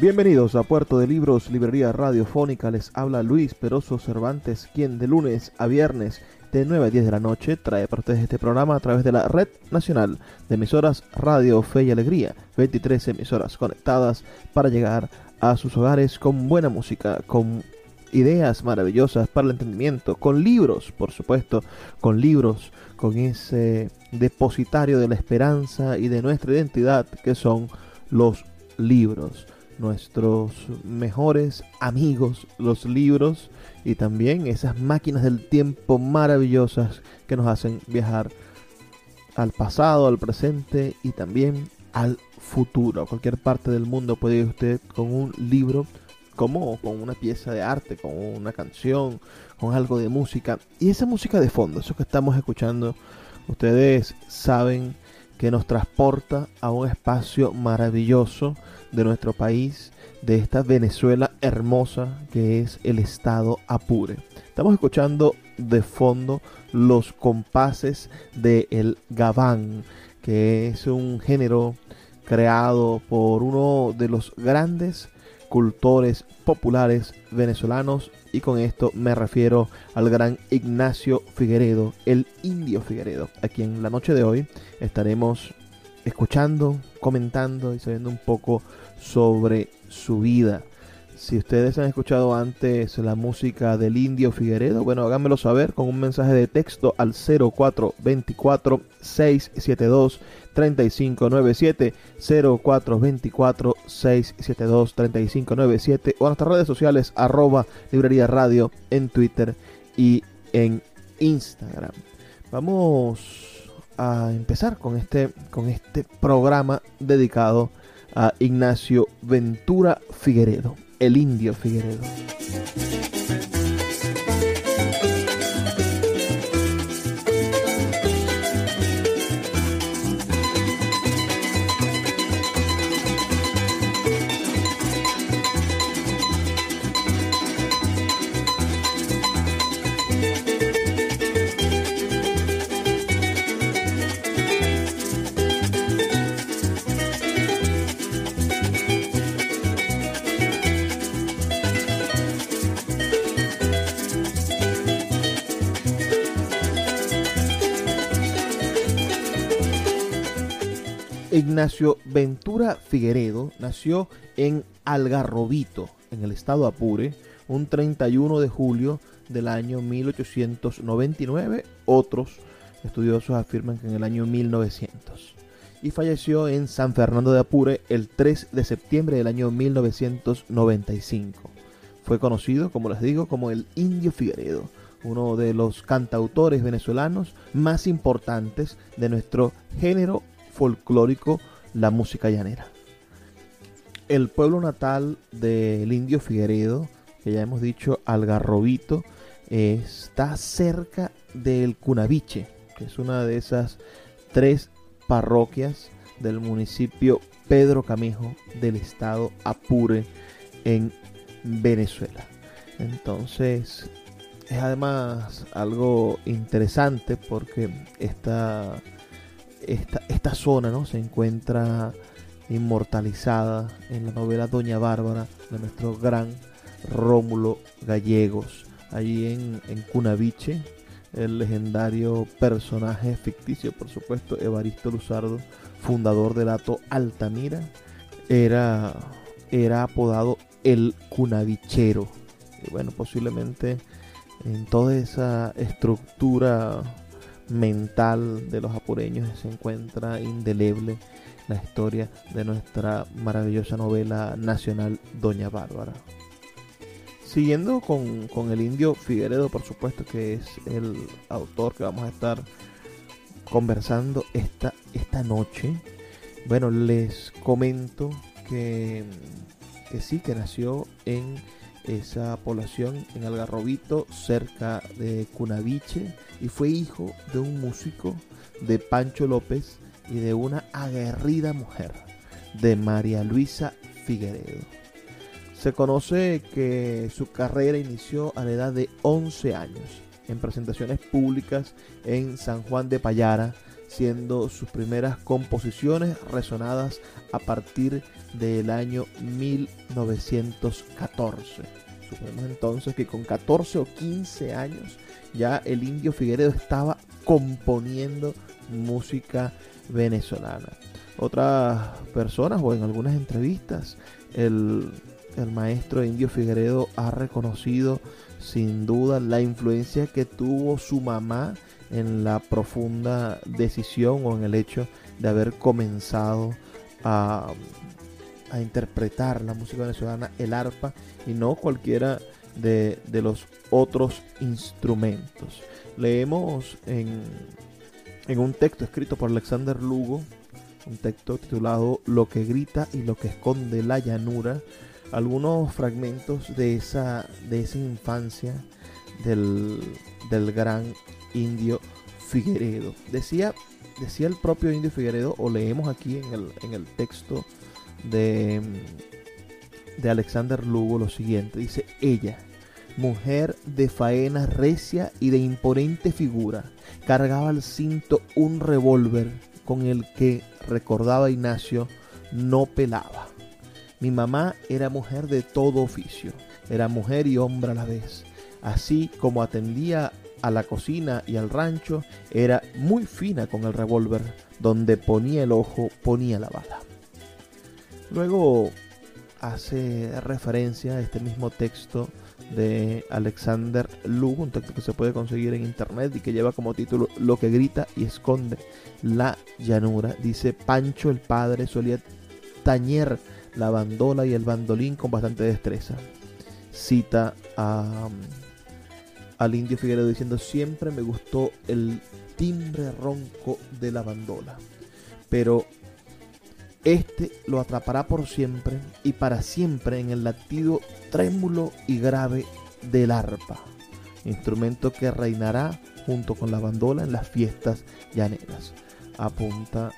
Bienvenidos a Puerto de Libros, Librería Radiofónica. Les habla Luis Peroso Cervantes, quien de lunes a viernes de 9 a 10 de la noche trae para ustedes este programa a través de la Red Nacional de Emisoras Radio Fe y Alegría. 23 emisoras conectadas para llegar a sus hogares con buena música, con ideas maravillosas para el entendimiento, con libros, por supuesto, con libros, con ese depositario de la esperanza y de nuestra identidad que son los libros nuestros mejores amigos, los libros y también esas máquinas del tiempo maravillosas que nos hacen viajar al pasado, al presente y también al futuro. Cualquier parte del mundo puede ir usted con un libro como con una pieza de arte, con una canción, con algo de música. Y esa música de fondo, eso que estamos escuchando, ustedes saben que nos transporta a un espacio maravilloso de nuestro país, de esta Venezuela hermosa que es el estado Apure. Estamos escuchando de fondo los compases de el gabán, que es un género creado por uno de los grandes cultores populares venezolanos y con esto me refiero al gran Ignacio Figueredo, el indio Figueredo, a quien la noche de hoy estaremos escuchando, comentando y sabiendo un poco sobre su vida. Si ustedes han escuchado antes la música del Indio Figueredo, bueno, háganmelo saber con un mensaje de texto al 0424 672 3597 0424 672 3597 o a nuestras redes sociales arroba librería radio en Twitter y en Instagram. Vamos a empezar con este, con este programa dedicado a Ignacio Ventura Figueredo, el indio Figueredo. Ignacio Ventura Figueredo nació en Algarrobito, en el estado Apure, un 31 de julio del año 1899. Otros estudiosos afirman que en el año 1900. Y falleció en San Fernando de Apure el 3 de septiembre del año 1995. Fue conocido, como les digo, como el Indio Figueredo, uno de los cantautores venezolanos más importantes de nuestro género folclórico la música llanera. El pueblo natal del indio Figueredo, que ya hemos dicho, Algarrobito, está cerca del Cunaviche, que es una de esas tres parroquias del municipio Pedro Camejo del estado Apure en Venezuela. Entonces, es además algo interesante porque esta esta, zona ¿no? se encuentra inmortalizada en la novela Doña Bárbara de nuestro gran Rómulo Gallegos. allí en, en Cunaviche, el legendario personaje ficticio, por supuesto, Evaristo Luzardo, fundador del Ato Altamira, era, era apodado el Cunavichero. Y bueno, posiblemente en toda esa estructura mental de los apureños se encuentra indeleble la historia de nuestra maravillosa novela nacional Doña Bárbara. Siguiendo con, el indio Figueredo, por supuesto, que es el autor que vamos a estar conversando esta, esta noche. Bueno, les comento que, que sí, que nació en esa población, en Algarrobito, cerca de Cunaviche, y fue hijo de un músico de Pancho López y de una aguerrida mujer, de María Luisa Figueredo. Se conoce que su carrera inició a la edad de 11 años en presentaciones públicas en San Juan de Payara, siendo sus primeras composiciones resonadas a partir del año 1914. Suponemos entonces que con 14 o 15 años ya el indio Figueredo estaba componiendo música venezolana. Otras personas o en algunas entrevistas el, el maestro indio Figueredo ha reconocido sin duda la influencia que tuvo su mamá en la profunda decisión o en el hecho de haber comenzado a, interpretar la música venezolana, el arpa y no cualquiera de, de los otros instrumentos. Leemos en, en un texto escrito por Alexander Lugo, un texto titulado Lo que grita y lo que esconde la llanura, algunos fragmentos de esa, de esa infancia del, del gran indio Figueredo. Decía, decía el propio indio Figueredo, o leemos aquí en el, en el texto de, de Alexander Lugo lo siguiente. Dice, ella, mujer de faena recia y de imponente figura, cargaba al cinto un revólver con el que, recordaba Ignacio, no pelaba. Mi mamá era mujer de todo oficio, era mujer y hombre a la vez. Así como atendía a la cocina y al rancho, era muy fina con el revólver, donde ponía el ojo, ponía la bala. Luego hace referencia a este mismo texto de Alexander Lugo, un texto que se puede conseguir en internet y que lleva como título Lo que grita y esconde la llanura. Dice Pancho el padre solía tañer la bandola y el bandolín con bastante destreza. Cita a, al indio Figueredo diciendo, siempre me gustó el timbre ronco de la bandola, pero este lo atrapará por siempre y para siempre en el latido trémulo y grave del arpa, instrumento que reinará junto con la bandola en las fiestas llaneras. Apunta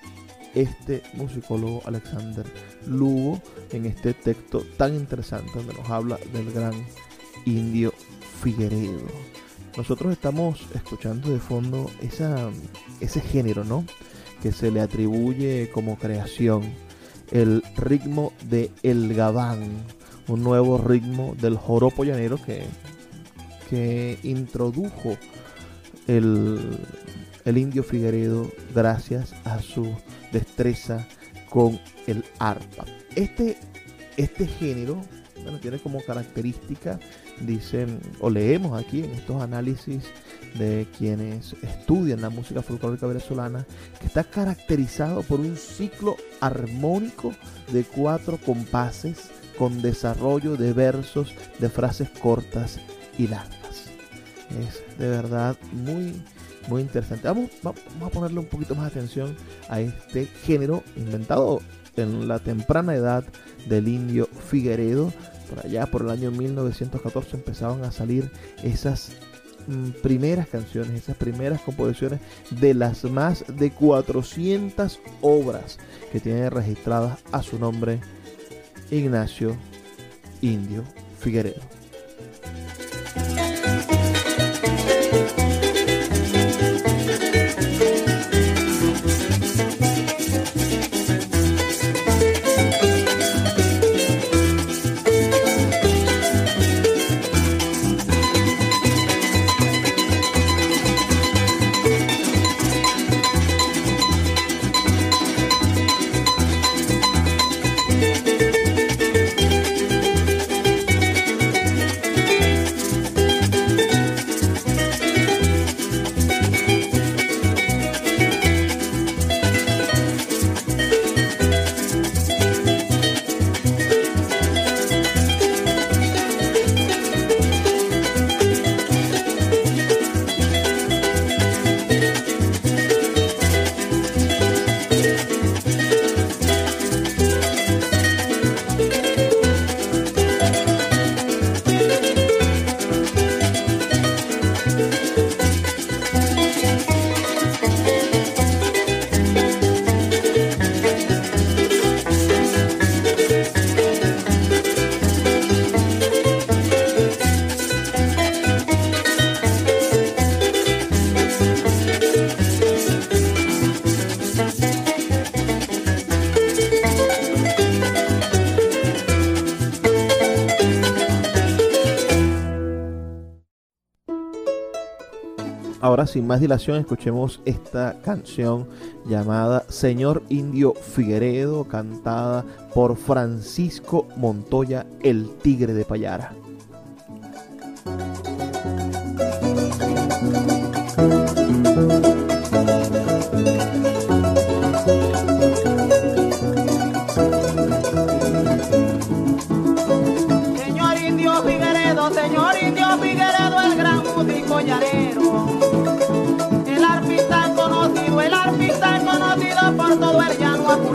este musicólogo Alexander Lugo en este texto tan interesante donde nos habla del gran indio Figueredo. Nosotros estamos escuchando de fondo ese género, ¿no? Que se le atribuye como creación el ritmo de El Gabán, un nuevo ritmo del joropo llanero que, que introdujo el, el indio Figueredo gracias a su destreza con el arpa. Este, este género tiene como característica, dicen, o leemos aquí en estos análisis de quienes estudian la música folclórica venezolana, que está caracterizado por un ciclo armónico de cuatro compases con desarrollo de versos de frases cortas y largas. Es de verdad muy muy interesante. Vamos, vamos a ponerle un poquito más atención a este género inventado en la temprana edad del indio Figueredo. Por allá, por el año 1914, empezaban a salir esas mm, primeras canciones, esas primeras composiciones de las más de 400 obras que tiene registradas a su nombre Ignacio Indio Figueredo. Sin más dilación escuchemos esta canción llamada Señor Indio Figueredo cantada por Francisco Montoya el Tigre de Payara.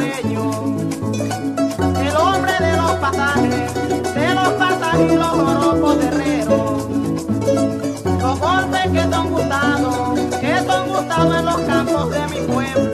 El hombre de los pasajes, de los pasajes y los joropos herreros. Los golpes que son gustados, que son gustados en los campos de mi pueblo.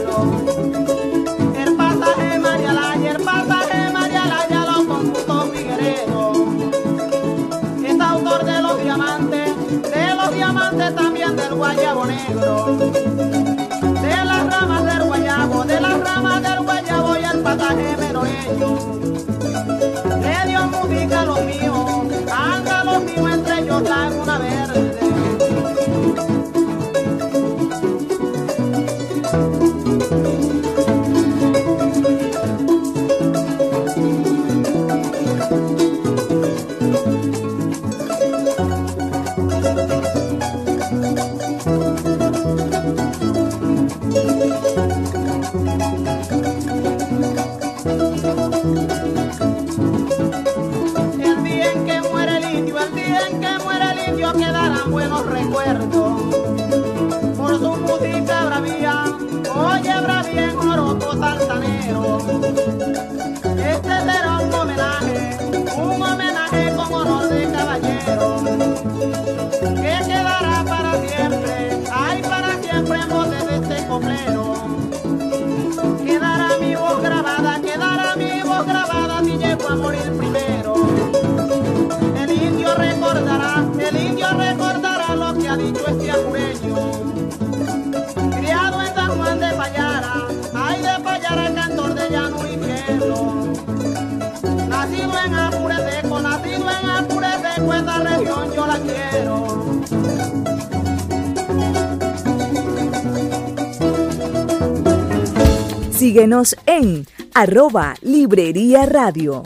Síguenos en arroba Librería Radio.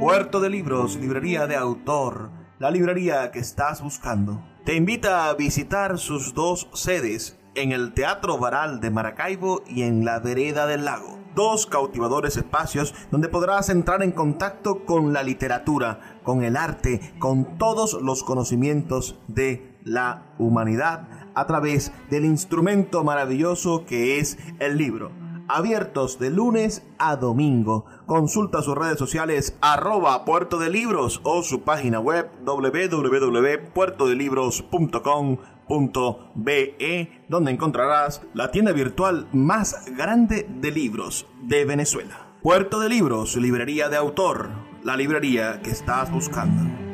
Puerto de Libros, librería de autor, la librería que estás buscando. Te invita a visitar sus dos sedes en el Teatro Varal de Maracaibo y en la Vereda del Lago. Dos cautivadores espacios donde podrás entrar en contacto con la literatura, con el arte, con todos los conocimientos de la humanidad a través del instrumento maravilloso que es el libro abiertos de lunes a domingo. Consulta sus redes sociales arroba puerto de libros o su página web www.puertodelibros.com.be donde encontrarás la tienda virtual más grande de libros de Venezuela. Puerto de Libros, librería de autor, la librería que estás buscando.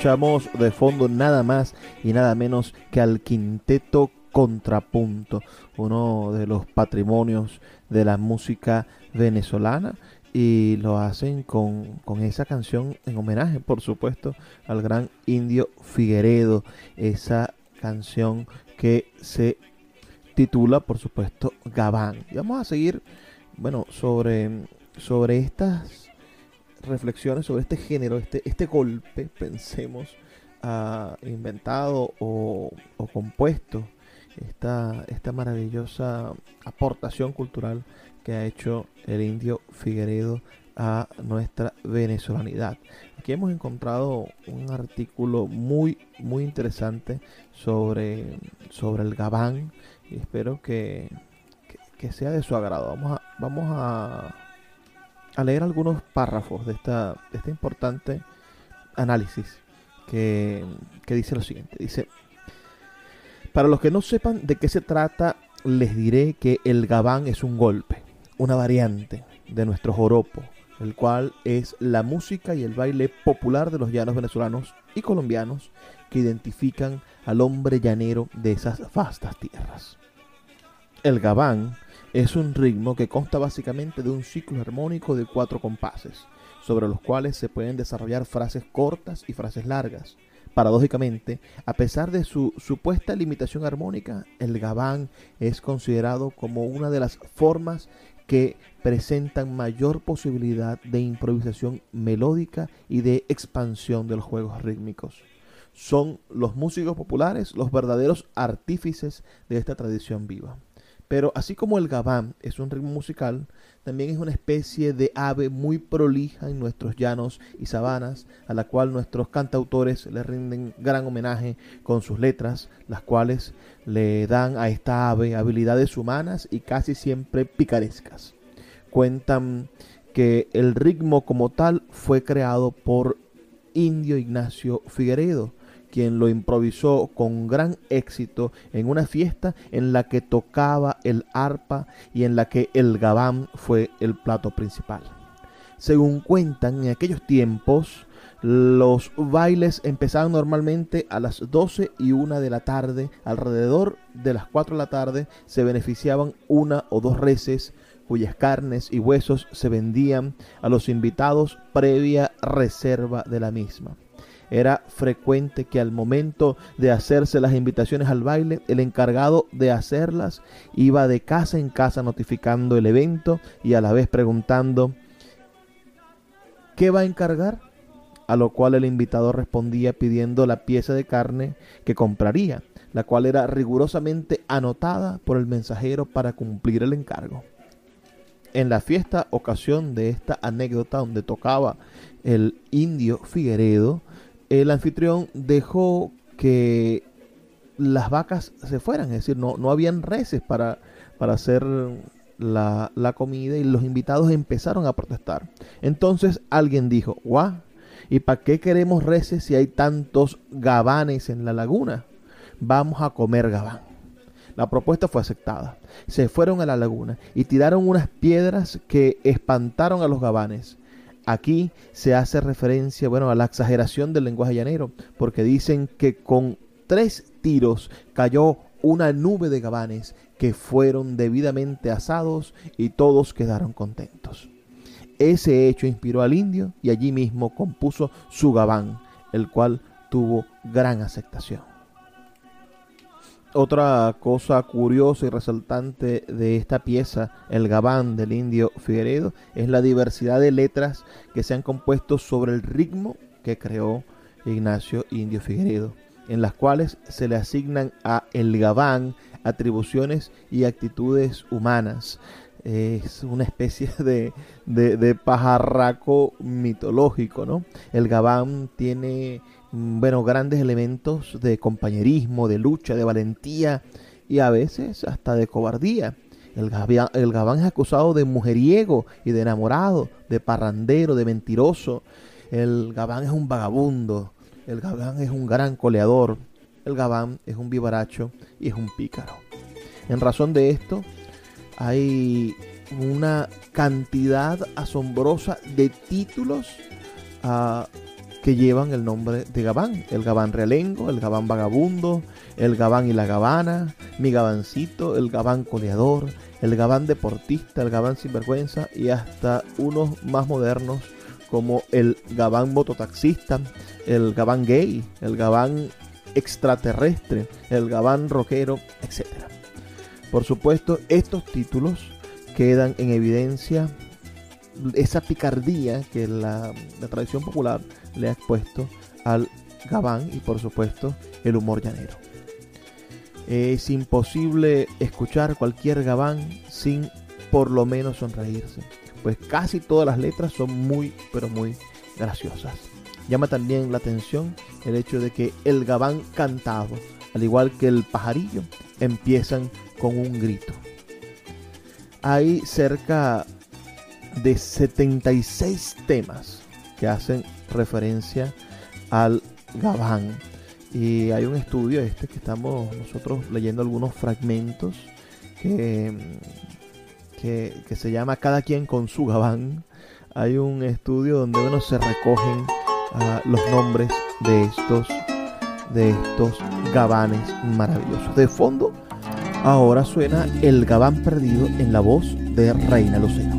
Escuchamos de fondo nada más y nada menos que al quinteto Contrapunto, uno de los patrimonios de la música venezolana y lo hacen con, con, esa canción en homenaje, por supuesto, al gran indio Figueredo, esa canción que se titula, por supuesto, Gabán. Y vamos a seguir, bueno, sobre, sobre estas reflexiones sobre este género, este, este golpe, pensemos, uh, inventado o, compuesto, esta, esta maravillosa aportación cultural que ha hecho el indio Figueredo a nuestra venezolanidad. Aquí hemos encontrado un artículo muy, muy interesante sobre, sobre el gabán y espero que, que, que sea de su agrado. Vamos a, vamos a a leer algunos párrafos de, esta, este importante análisis que, que dice lo siguiente. Dice, para los que no sepan de qué se trata, les diré que el gabán es un golpe, una variante de nuestro joropo, el cual es la música y el baile popular de los llanos venezolanos y colombianos que identifican al hombre llanero de esas vastas tierras. El gabán es un ritmo que consta básicamente de un ciclo armónico de cuatro compases, sobre los cuales se pueden desarrollar frases cortas y frases largas. Paradójicamente, a pesar de su supuesta limitación armónica, el gabán es considerado como una de las formas que presentan mayor posibilidad de improvisación melódica y de expansión de los juegos rítmicos. Son los músicos populares los verdaderos artífices de esta tradición viva. Pero así como el gabán es un ritmo musical, también es una especie de ave muy prolija en nuestros llanos y sabanas, a la cual nuestros cantautores le rinden gran homenaje con sus letras, las cuales le dan a esta ave habilidades humanas y casi siempre picarescas. Cuentan que el ritmo como tal fue creado por Indio Ignacio Figueredo, quien lo improvisó con gran éxito en una fiesta en la que tocaba el arpa y en la que el gabán fue el plato principal. Según cuentan, en aquellos tiempos los bailes empezaban normalmente a las 12 y 1 de la tarde. Alrededor de las 4 de la tarde se beneficiaban una o dos reses cuyas carnes y huesos se vendían a los invitados previa reserva de la misma. Era frecuente que al momento de hacerse las invitaciones al baile, el encargado de hacerlas iba de casa en casa notificando el evento y a la vez preguntando, ¿qué va a encargar? A lo cual el invitado respondía pidiendo la pieza de carne que compraría, la cual era rigurosamente anotada por el mensajero para cumplir el encargo. En la fiesta ocasión de esta anécdota donde tocaba el indio Figueredo, el anfitrión dejó que las vacas se fueran, es decir, no, no habían reses para, para hacer la, la, comida y los invitados empezaron a protestar. Entonces alguien dijo, guau, ¿y para qué queremos reses si hay tantos gabanes en la laguna? Vamos a comer gabán. La propuesta fue aceptada. Se fueron a la laguna y tiraron unas piedras que espantaron a los gabanes. Aquí se hace referencia, bueno, a la exageración del lenguaje llanero, porque dicen que con tres tiros cayó una nube de gabanes que fueron debidamente asados y todos quedaron contentos. Ese hecho inspiró al indio y allí mismo compuso su gabán, el cual tuvo gran aceptación. Otra cosa curiosa y resaltante de esta pieza, el Gabán del indio Figueredo, es la diversidad de letras que se han compuesto sobre el ritmo que creó Ignacio Indio Figueredo, en las cuales se le asignan a el Gabán atribuciones y actitudes humanas. Es una especie de, de, pajarraco mitológico, ¿no? El Gabán tiene bueno, grandes elementos de compañerismo, de lucha, de valentía y a veces hasta de cobardía. El, el gabán es acusado de mujeriego y de enamorado, de parrandero, de mentiroso. El gabán es un vagabundo. El gabán es un gran coleador. El gabán es un vivaracho y es un pícaro. En razón de esto, hay una cantidad asombrosa de títulos a que llevan el nombre de Gabán. El Gabán realengo, el Gabán vagabundo, el Gabán y la Gabana, mi Gabancito, el Gabán coleador, el Gabán deportista, el Gabán sinvergüenza y hasta unos más modernos como el Gabán mototaxista, el Gabán gay, el Gabán extraterrestre, el Gabán rockero, etc. Por supuesto, estos títulos quedan en evidencia esa picardía que la, tradición popular le ha expuesto al gabán y por supuesto el humor llanero. Es imposible escuchar cualquier gabán sin por lo menos sonreírse, pues casi todas las letras son muy pero muy graciosas. Llama también la atención el hecho de que el gabán cantado, al igual que el pajarillo, empiezan con un grito. Hay cerca de 76 temas que hacen referencia al Gabán. Y hay un estudio este que estamos nosotros leyendo algunos fragmentos que, que, se llama Cada quien con su Gabán. Hay un estudio donde bueno, se recogen ah, los nombres de estos, de estos gabanes maravillosos. De fondo, ahora suena el gabán perdido en la voz de Reina Lucero.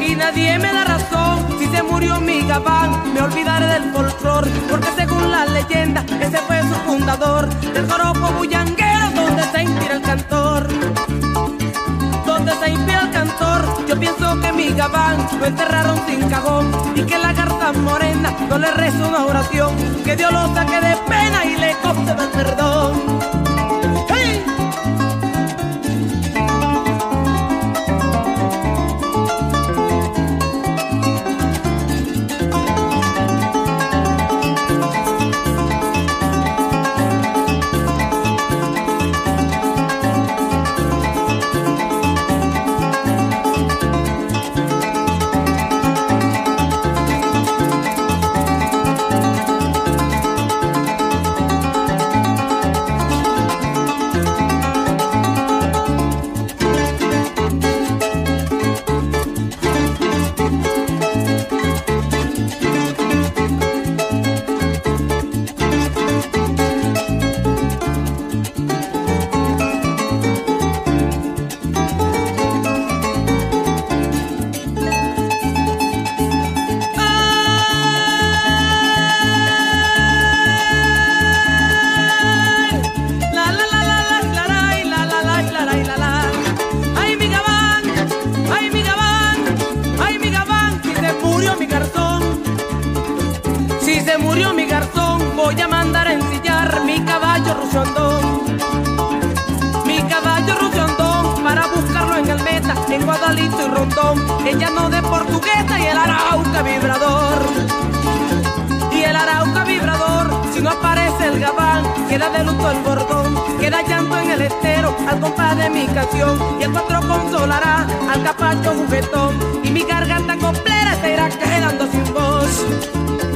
Y nadie me da razón. Si se murió mi gabán, me olvidaré del folclor. Porque según la leyenda, ese fue su fundador. Del joropo bullanguero donde se inspira el cantor. Donde se inspira el cantor. Yo pienso que mi gabán lo enterraron sin cajón. Y que la carta morena no le reza una oración. Que Dios lo saque de pena y le copte el perdón. ensillar mi caballo ruciondón. Mi caballo ruciondón, para buscarlo en el meta, en Guadalito y Rondón, el llano de Portuguesa y el Arauca vibrador. Y el Arauca vibrador, si no aparece el gabán, queda de luto el bordón, queda llanto en el estero, al compás de mi canción, y el cuatro consolará al capacho juguetón, y mi garganta completa se irá quedando sin voz.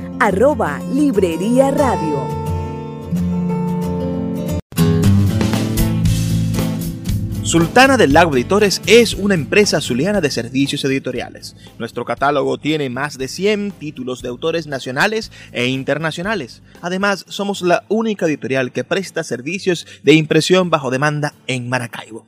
arroba Librería Radio. Sultana del Lago Editores es una empresa zuliana de servicios editoriales. Nuestro catálogo tiene más de 100 títulos de autores nacionales e internacionales. Además, somos la única editorial que presta servicios de impresión bajo demanda en Maracaibo.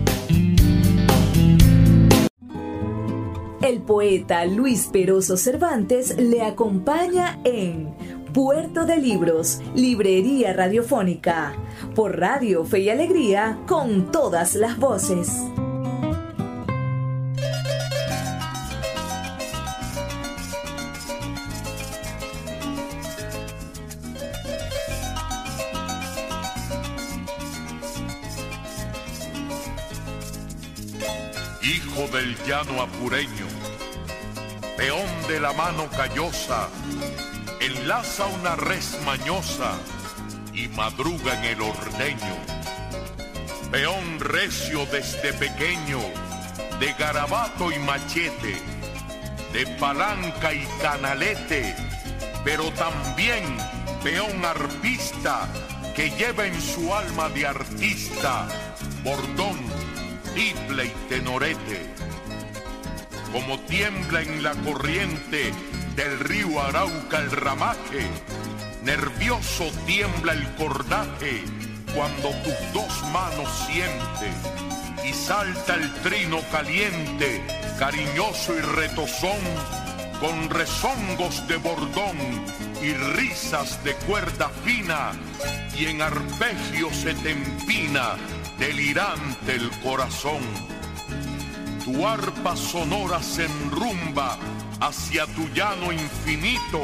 Poeta Luis Peroso Cervantes le acompaña en Puerto de Libros, Librería Radiofónica, por Radio Fe y Alegría, con todas las voces. Hijo del llano apureño, peón de la mano callosa, enlaza una res mañosa y madruga en el ordeño. Peón recio desde pequeño, de garabato y machete, de palanca y canalete, pero también peón arpista que lleva en su alma de artista bordón, tiple y tenorete. Como tiembla en la corriente del río Arauca el ramaje, nervioso tiembla el cordaje cuando tus dos manos siente y salta el trino caliente, cariñoso y retozón, con rezongos de bordón y risas de cuerda fina, y en arpegio se te empina, delirante el corazón. Tu arpa sonora se enrumba hacia tu llano infinito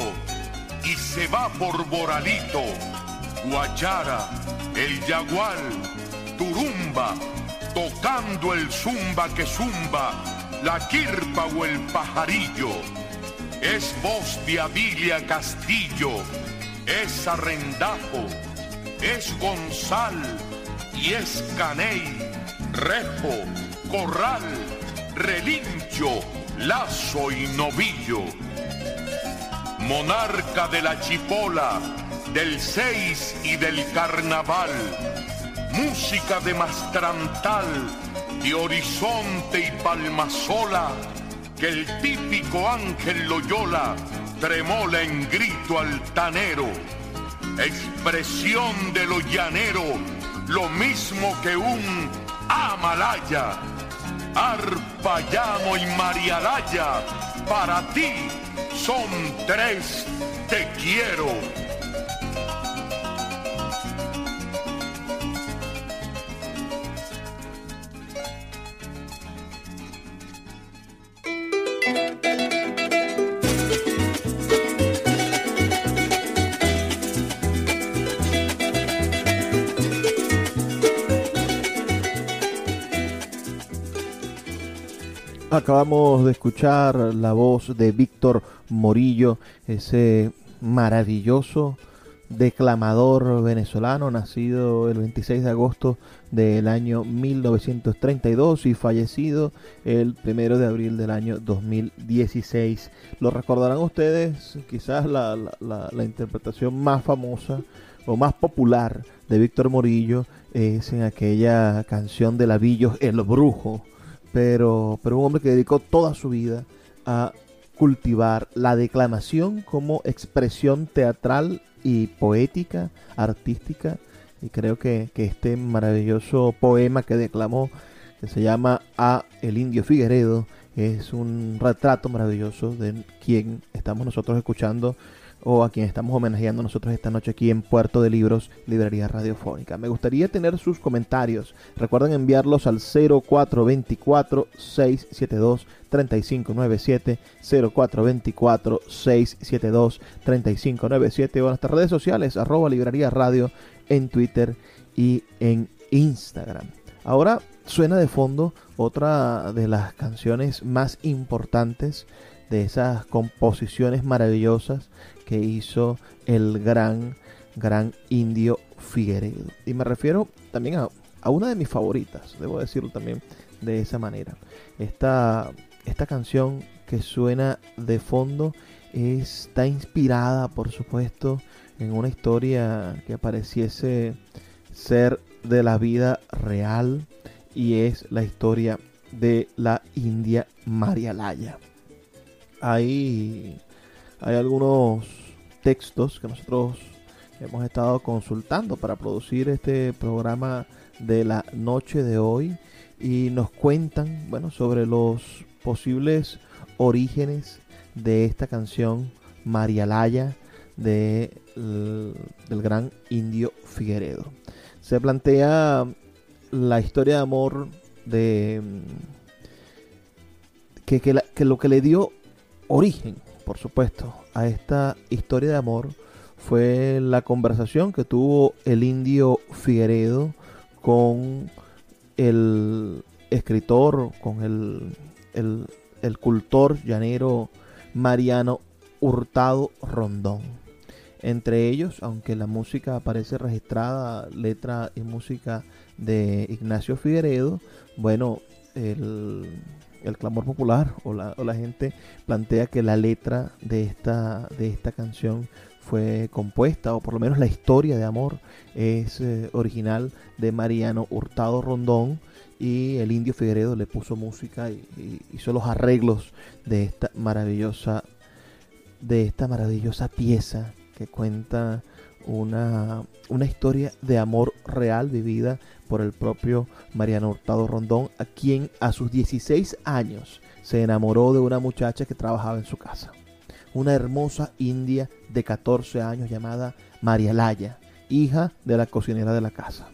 y se va por Boralito, Guachara, el Yagual, Turumba, tocando el zumba que zumba, la quirpa o el pajarillo. Es voz de Avilia Castillo, es arrendajo, es Gonzal y es Caney, Repo, Corral, Relincho, Lazo y Novillo. Monarca de la chipola, del seis y del carnaval. Música de mastrantal, de horizonte y palmasola, que el típico ángel Loyola tremola en grito altanero. Expresión de lo llanero, lo mismo que un Amalaya. Arpa, llamo y marialaya, para ti son tres, te quiero. Acabamos de escuchar la voz de Víctor Morillo, ese maravilloso declamador venezolano, nacido el 26 de agosto del año 1932 y fallecido el 1 de abril del año 2016. Lo recordarán ustedes, quizás la, la, la interpretación más famosa o más popular de Víctor Morillo es en aquella canción de Lavillos, El Brujo pero, pero un hombre que dedicó toda su vida a cultivar la declamación como expresión teatral y poética, artística. Y creo que, que este maravilloso poema que declamó, que se llama A el Indio Figueredo, es un retrato maravilloso de quien estamos nosotros escuchando o a quien estamos homenajeando nosotros esta noche aquí en Puerto de Libros, Librería Radiofónica. Me gustaría tener sus comentarios. Recuerden enviarlos al 0424-672-3597, 0424-672-3597 o en nuestras redes sociales, arroba Librería Radio en Twitter y en Instagram. Ahora suena de fondo otra de las canciones más importantes de esas composiciones maravillosas que hizo el gran, gran indio Figueredo. Y me refiero también a, a una de mis favoritas, debo decirlo también de esa manera. Esta, esta canción que suena de fondo está inspirada, por supuesto, en una historia que pareciese ser de la vida real y es la historia de la India Marialaya. Hay, hay algunos textos que nosotros hemos estado consultando para producir este programa de la noche de hoy y nos cuentan bueno sobre los posibles orígenes de esta canción Marialaya de, del gran indio Figueredo. Se plantea la historia de amor de que, que, lo que le dio origen, por supuesto, a esta historia de amor fue la conversación que tuvo el indio Figueredo con el escritor, con el, el, el cultor llanero Mariano Hurtado Rondón. Entre ellos, aunque la música aparece registrada, letra y música de Ignacio Figueredo, bueno, el, clamor popular o la, o la, gente plantea que la letra de esta, de esta canción fue compuesta, o por lo menos la historia de amor es eh, original de Mariano Hurtado Rondón, y el indio Figueredo le puso música y, hizo los arreglos de esta maravillosa de esta maravillosa pieza que cuenta una, una historia de amor real vivida por el propio Mariano Hurtado Rondón, a quien a sus 16 años se enamoró de una muchacha que trabajaba en su casa. Una hermosa india de 14 años llamada María Laya, hija de la cocinera de la casa.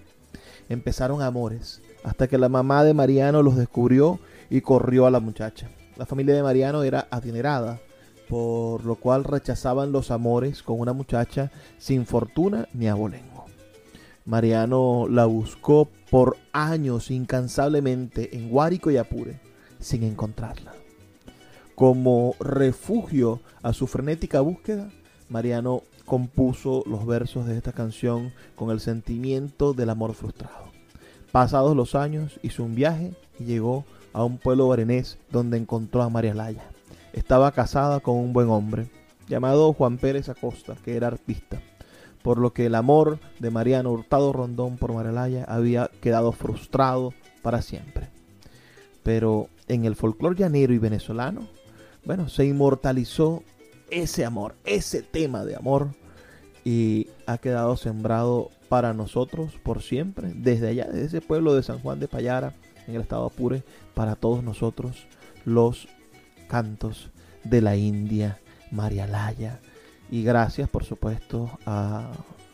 Empezaron amores, hasta que la mamá de Mariano los descubrió y corrió a la muchacha. La familia de Mariano era adinerada, por lo cual rechazaban los amores con una muchacha sin fortuna ni abolengo. Mariano la buscó por años incansablemente en Guárico y Apure, sin encontrarla. Como refugio a su frenética búsqueda, Mariano compuso los versos de esta canción con el sentimiento del amor frustrado. Pasados los años, hizo un viaje y llegó a un pueblo barenés donde encontró a María Laya. Estaba casada con un buen hombre, llamado Juan Pérez Acosta, que era artista, por lo que el amor de Mariano Hurtado Rondón por María Laya había quedado frustrado para siempre. Pero en el folclore llanero y venezolano, bueno, se inmortalizó ese amor, ese tema de amor, y ha quedado sembrado para nosotros por siempre, desde allá, desde ese pueblo de San Juan de Payara, en el estado Apure, para todos nosotros los cantos de la India Marialaya. Y gracias, por supuesto, a,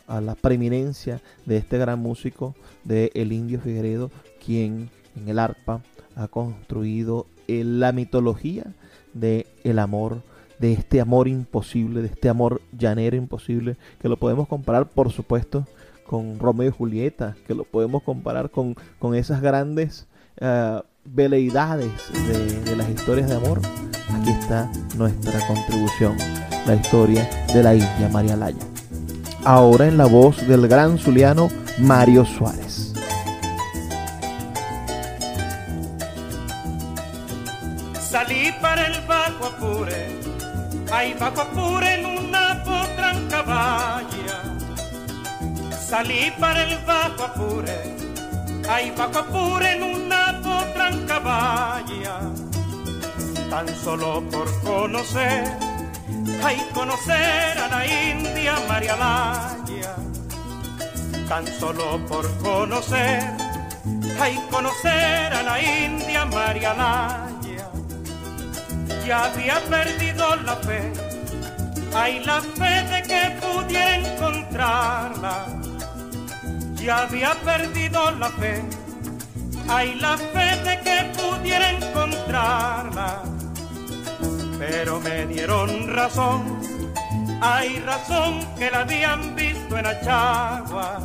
la preeminencia de este gran músico de El Indio Figueredo, quien en el arpa ha construido la mitología de el amor de este amor imposible, de este amor llanero imposible, que lo podemos comparar, por supuesto, con Romeo y Julieta, que lo podemos comparar con, con esas grandes uh, veleidades de, las historias de amor. Aquí está nuestra contribución, la historia de la India María Laya. Ahora en la voz del gran zuliano Mario Suárez. Salí para el Baco Apure, hay Baco Apure en una potranca valla Salí para el Bajo Apure, hay Bajo Apure en una valla. Tan solo por conocer, hay conocer a la India María Laya. Tan solo por conocer, hay conocer a la India María Laya. Ya había perdido la fe, hay la fe de que pudiera encontrarla ya había perdido la fe. Hay la fe de que pudiera encontrarla, pero me dieron razón. Hay razón que la habían visto en Achagua,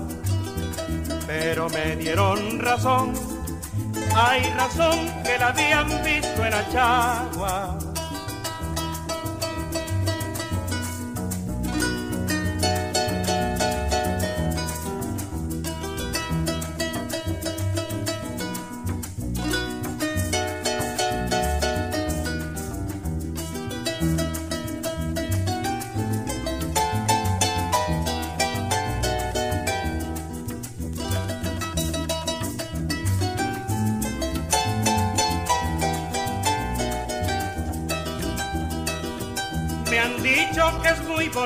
pero me dieron razón. Hay razón que la habían visto en Achagua.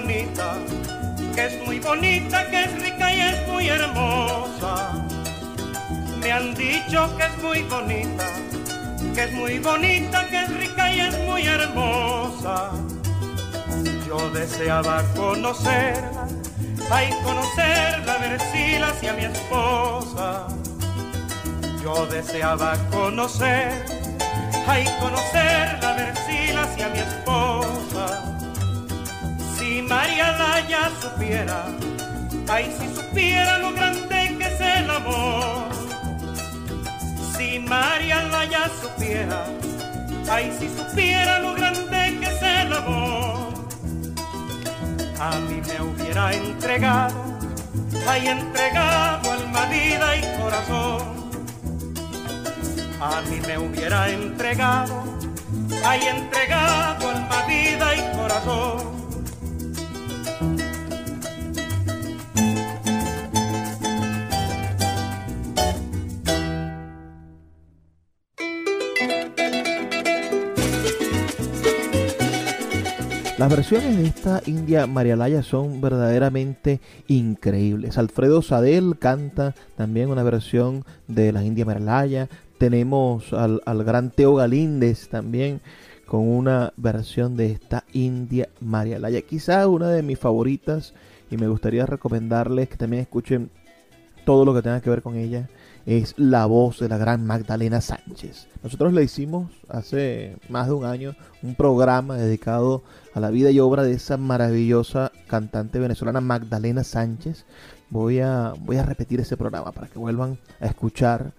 Que es muy bonita, que es rica y es muy hermosa. Me han dicho que es muy bonita, que es muy bonita, que es rica y es muy hermosa. Yo deseaba conocerla, ay conocerla, ver si la hacía mi esposa. Yo deseaba conocer, ay conocerla, ver si la hacía mi esposa. María ya supiera, ay si supiera lo grande que es el amor. Si María ya supiera, ay si supiera lo grande que es el amor. A mí me hubiera entregado, ay entregado alma, vida y corazón a mí me hubiera entregado, hay entregado alma, vida y corazón. Las versiones de esta India Marialaya son verdaderamente increíbles. Alfredo Sadel canta también una versión de la India Marialaya. Tenemos al, gran Teo Galíndez también con una versión de esta India Marialaya. Quizá una de mis favoritas y me gustaría recomendarles que también escuchen todo lo que tenga que ver con ella. Es la voz de la gran Magdalena Sánchez. Nosotros le hicimos hace más de un año un programa dedicado a la vida y obra de esa maravillosa cantante venezolana Magdalena Sánchez. Voy a, voy a repetir ese programa para que vuelvan a escuchar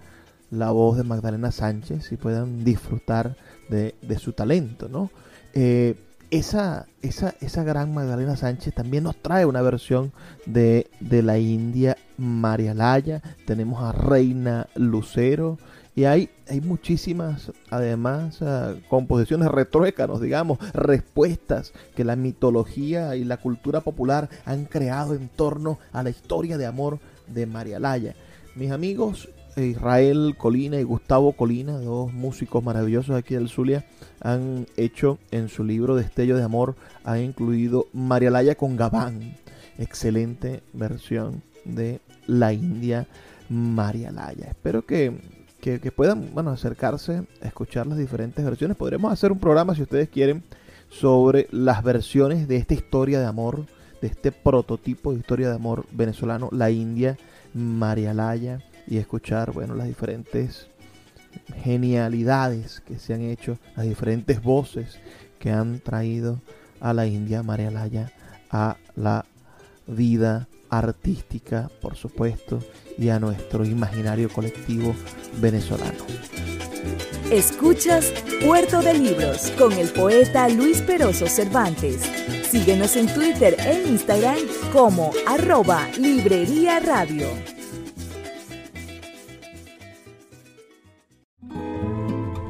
la voz de Magdalena Sánchez y puedan disfrutar de, su talento, ¿no? Eh, esa, esa, esa, gran Magdalena Sánchez también nos trae una versión de, de la India Marialaya. Tenemos a Reina Lucero. Y hay, hay muchísimas, además, uh, composiciones retruécanos, digamos, respuestas que la mitología y la cultura popular han creado en torno a la historia de amor de Marialaya. Mis amigos, Israel Colina y Gustavo Colina, dos músicos maravillosos aquí del Zulia, han hecho en su libro Destello de Amor, han incluido Marialaya con Gabán. Excelente versión de la India Marialaya. Espero que, puedan bueno, acercarse a escuchar las diferentes versiones. Podremos hacer un programa, si ustedes quieren, sobre las versiones de esta historia de amor, de este prototipo de historia de amor venezolano, la India Marialaya y escuchar, bueno, las diferentes genialidades que se han hecho, las diferentes voces que han traído a la India Marialaya a la vida artística, por supuesto, y a nuestro imaginario colectivo venezolano. Escuchas Puerto de Libros con el poeta Luis Peroso Cervantes. Síguenos en Twitter e Instagram como arroba Librería Radio.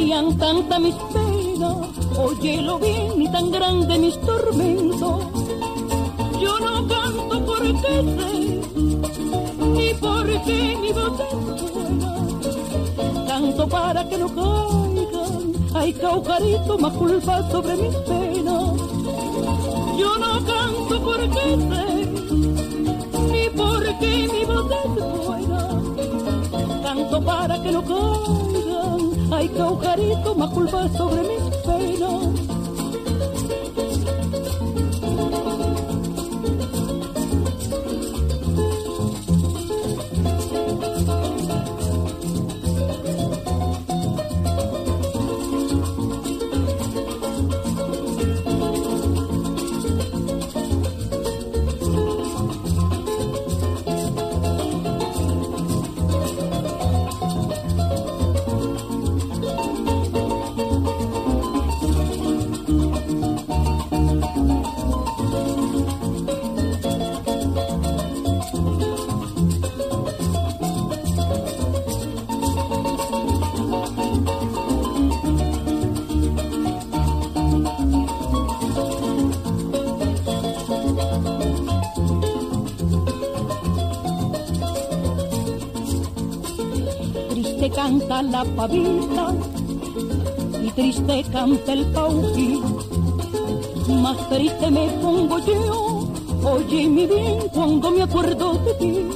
Serían tanta mis penas, óyelo bien, ni tan grande mis tormentos. Yo no canto porque sé y porque mi voz es buena. Canto para que no caigan, hay caucarito más culpa sobre mis penas. Yo no canto porque sé, ni porque mi voz es buena. Canto para que no caigan, hay caucarito más culpa sobre mis la pavita y triste canta el pauqui. Más triste me pongo yo, oye mi bien cuando me acuerdo de ti.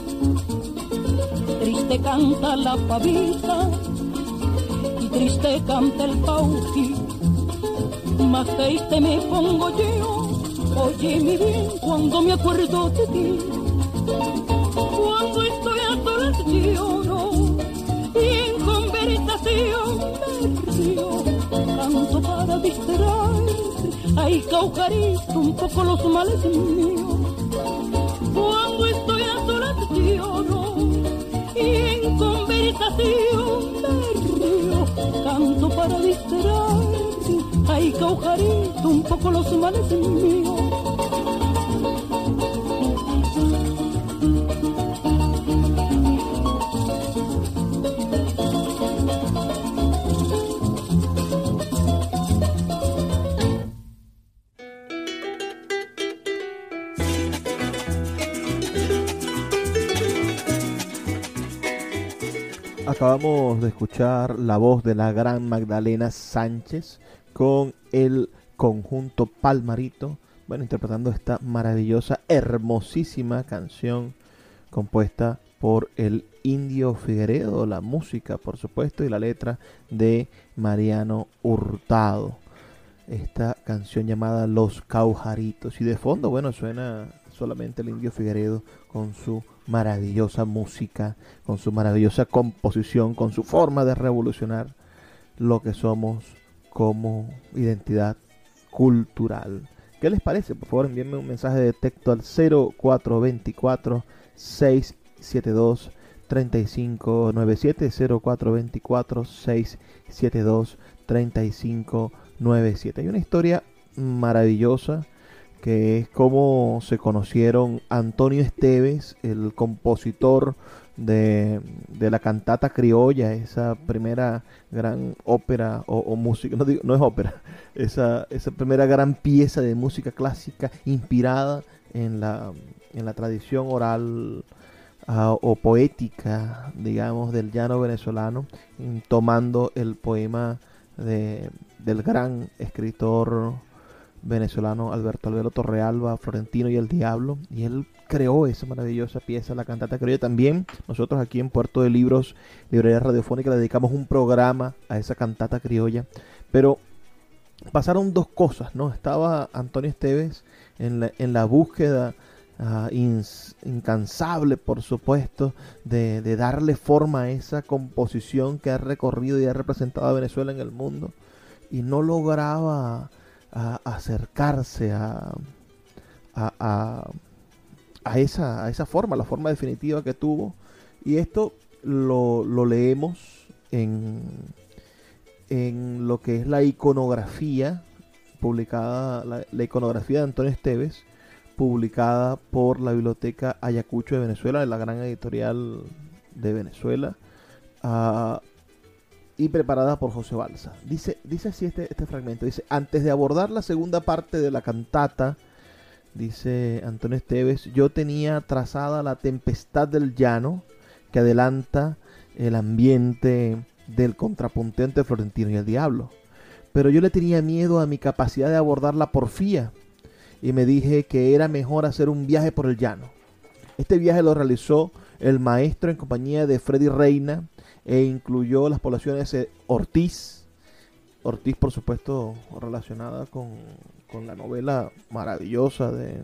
Triste canta la pavita y triste canta el pauqui. Más triste me pongo yo, oye mi bien cuando me acuerdo de ti. Cuando estoy a ay caucarito un poco los males míos. Cuando estoy a solas lloro y en conversación me río, canto para distraer, ay caucarito un poco los males míos. Acabamos de escuchar la voz de la gran Magdalena Sánchez con el conjunto Palmarito, bueno, interpretando esta maravillosa, hermosísima canción compuesta por el Indio Figueredo, la música, por supuesto, y la letra de Mariano Hurtado. Esta canción llamada Los Caujaritos. Y de fondo, bueno, suena solamente el Indio Figueredo con su maravillosa música, con su maravillosa composición, con su forma de revolucionar lo que somos como identidad cultural. ¿Qué les parece? Por favor, envíenme un mensaje de texto al 0424 672 3597 0424 672 3597. Hay una historia maravillosa que es como se conocieron Antonio Esteves, el compositor de, la cantata criolla, esa primera gran ópera o, música, no, digo, no es ópera, esa, esa primera gran pieza de música clásica inspirada en la, en la tradición oral ah, o poética, digamos, del llano venezolano, tomando el poema de, del gran escritor venezolano Alberto Albero Torrealba, Florentino y el Diablo, y él creó esa maravillosa pieza, la cantata criolla. También nosotros aquí en Puerto de Libros, Librería Radiofónica, le dedicamos un programa a esa cantata criolla. Pero pasaron dos cosas, ¿no? Estaba Antonio Esteves en la, en la búsqueda ah, incansable, por supuesto, de, de darle forma a esa composición que ha recorrido y ha representado a Venezuela en el mundo. Y no lograba a acercarse a, a, a, esa, a esa forma, la forma definitiva que tuvo. Y esto lo, lo leemos en, en lo que es la iconografía publicada, la, iconografía de Antonio Esteves, publicada por la Biblioteca Ayacucho de Venezuela, la gran editorial de Venezuela. Uh, y preparada por José Balsa. Dice, dice así este, este fragmento, dice, antes de abordar la segunda parte de la cantata, dice Antonio Esteves, yo tenía trazada la tempestad del llano que adelanta el ambiente del contrapuntente florentino y el diablo. Pero yo le tenía miedo a mi capacidad de abordar la porfía y me dije que era mejor hacer un viaje por el llano. Este viaje lo realizó el maestro en compañía de Freddy Reina, e incluyó las poblaciones de Ortiz, Ortiz, por supuesto, relacionada con, con la novela maravillosa de,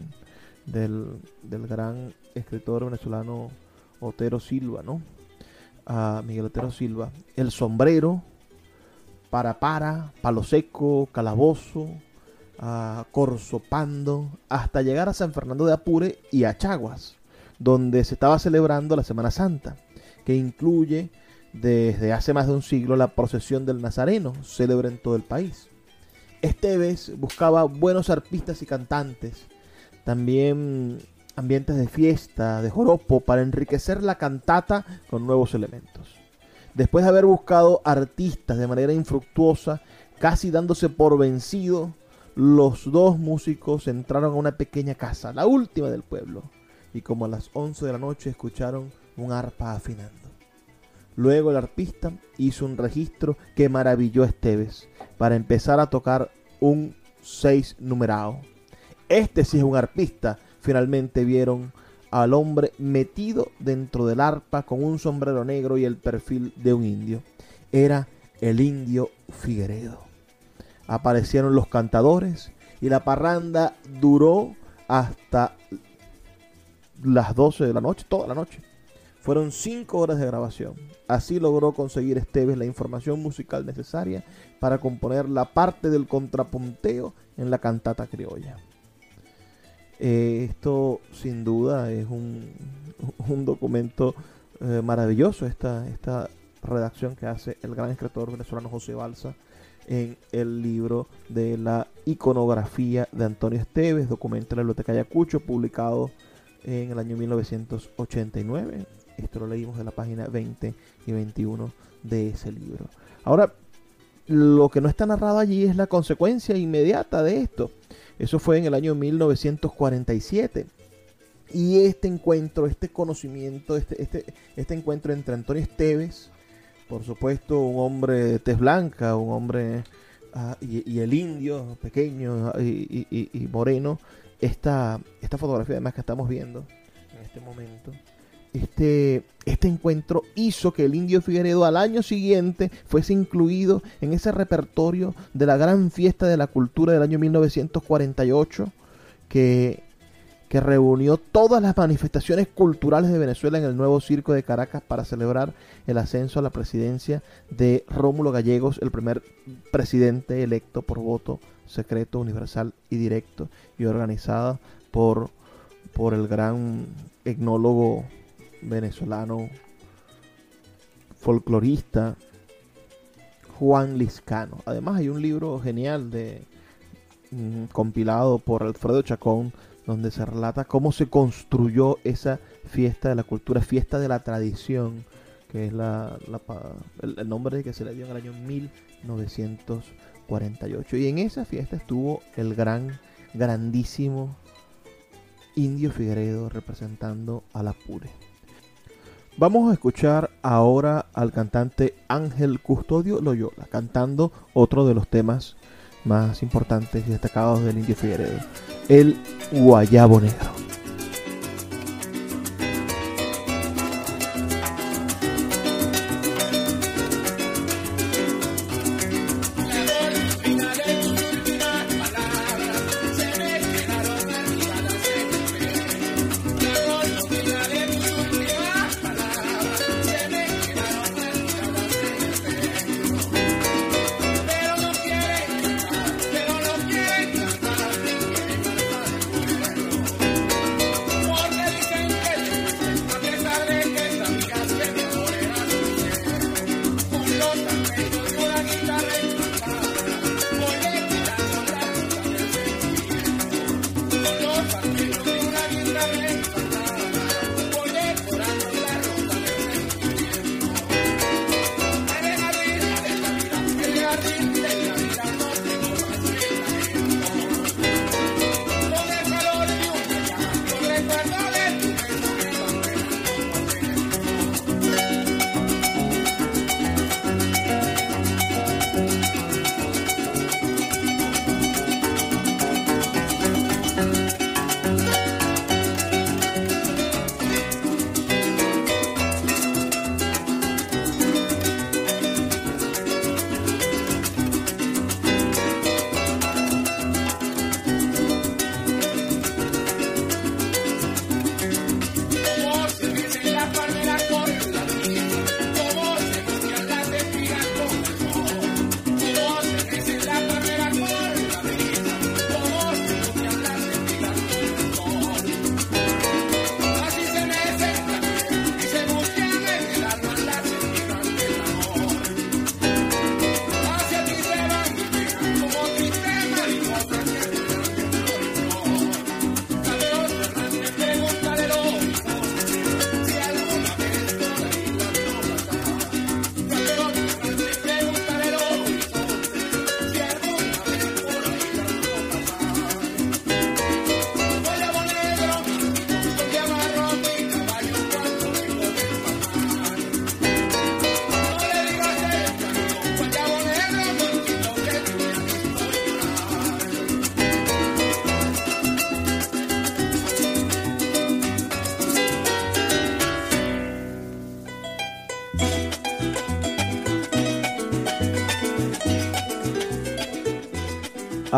del, del, gran escritor venezolano Otero Silva, ¿no? A Miguel Otero Silva. El sombrero, para para, palo seco, calabozo, a Corzopando, hasta llegar a San Fernando de Apure y a Chaguas, donde se estaba celebrando la Semana Santa, que incluye desde hace más de un siglo la procesión del Nazareno, célebre en todo el país. Esteves buscaba buenos arpistas y cantantes, también ambientes de fiesta, de joropo, para enriquecer la cantata con nuevos elementos. Después de haber buscado artistas de manera infructuosa, casi dándose por vencido, los dos músicos entraron a una pequeña casa, la última del pueblo, y como a las 11 de la noche escucharon un arpa afinando. Luego el arpista hizo un registro que maravilló a Esteves para empezar a tocar un 6 numerado. Este sí es un arpista. Finalmente vieron al hombre metido dentro del arpa con un sombrero negro y el perfil de un indio. Era el indio Figueredo. Aparecieron los cantadores y la parranda duró hasta las 12 de la noche, toda la noche. Fueron cinco horas de grabación. Así logró conseguir Esteves la información musical necesaria para componer la parte del contrapunteo en la cantata criolla. Eh, esto sin duda es un, un documento eh, maravilloso, esta, esta redacción que hace el gran escritor venezolano José Balsa en el libro de la iconografía de Antonio Esteves, documento de la Biblioteca Ayacucho, publicado en el año 1989. Esto lo leímos de la página 20 y 21 de ese libro. Ahora, lo que no está narrado allí es la consecuencia inmediata de esto. Eso fue en el año 1947. Y este encuentro, este conocimiento, este, este, este encuentro entre Antonio Esteves, por supuesto, un hombre de tez blanca, un hombre uh, y, el indio pequeño y, y, y, moreno, esta, esta fotografía además que estamos viendo en este momento, este, este encuentro hizo que el indio Figueredo al año siguiente fuese incluido en ese repertorio de la gran fiesta de la cultura del año 1948 que, que reunió todas las manifestaciones culturales de Venezuela en el nuevo circo de Caracas para celebrar el ascenso a la presidencia de Rómulo Gallegos, el primer presidente electo por voto secreto, universal y directo y organizada por, por el gran etnólogo venezolano folclorista Juan Liscano. Además hay un libro genial de mm, compilado por Alfredo Chacón donde se relata cómo se construyó esa fiesta de la cultura, fiesta de la tradición, que es la, la el, el, nombre que se le dio en el año 1948. Y en esa fiesta estuvo el gran, grandísimo Indio Figueredo representando a la Pure. Vamos a escuchar ahora al cantante Ángel Custodio Loyola cantando otro de los temas más importantes y destacados del Indio Figueredo, el Guayabo Negro.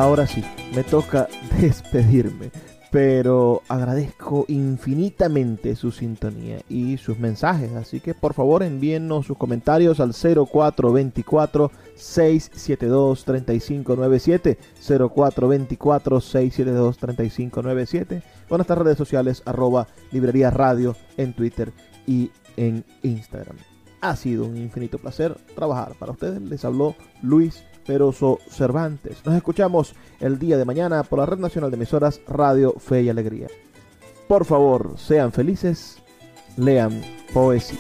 Ahora sí, me toca despedirme pero agradezco infinitamente su sintonía y sus mensajes, así que por favor envíennos sus comentarios al 0424 672 3597 0424 672 3597 o nuestras redes sociales arroba librería radio en Twitter y en Instagram. Ha sido un infinito placer trabajar para ustedes. Les habló Luis Peroso Cervantes. Nos escuchamos el día de mañana por la Red Nacional de Emisoras Radio Fe y Alegría. Por favor, sean felices, lean poesía.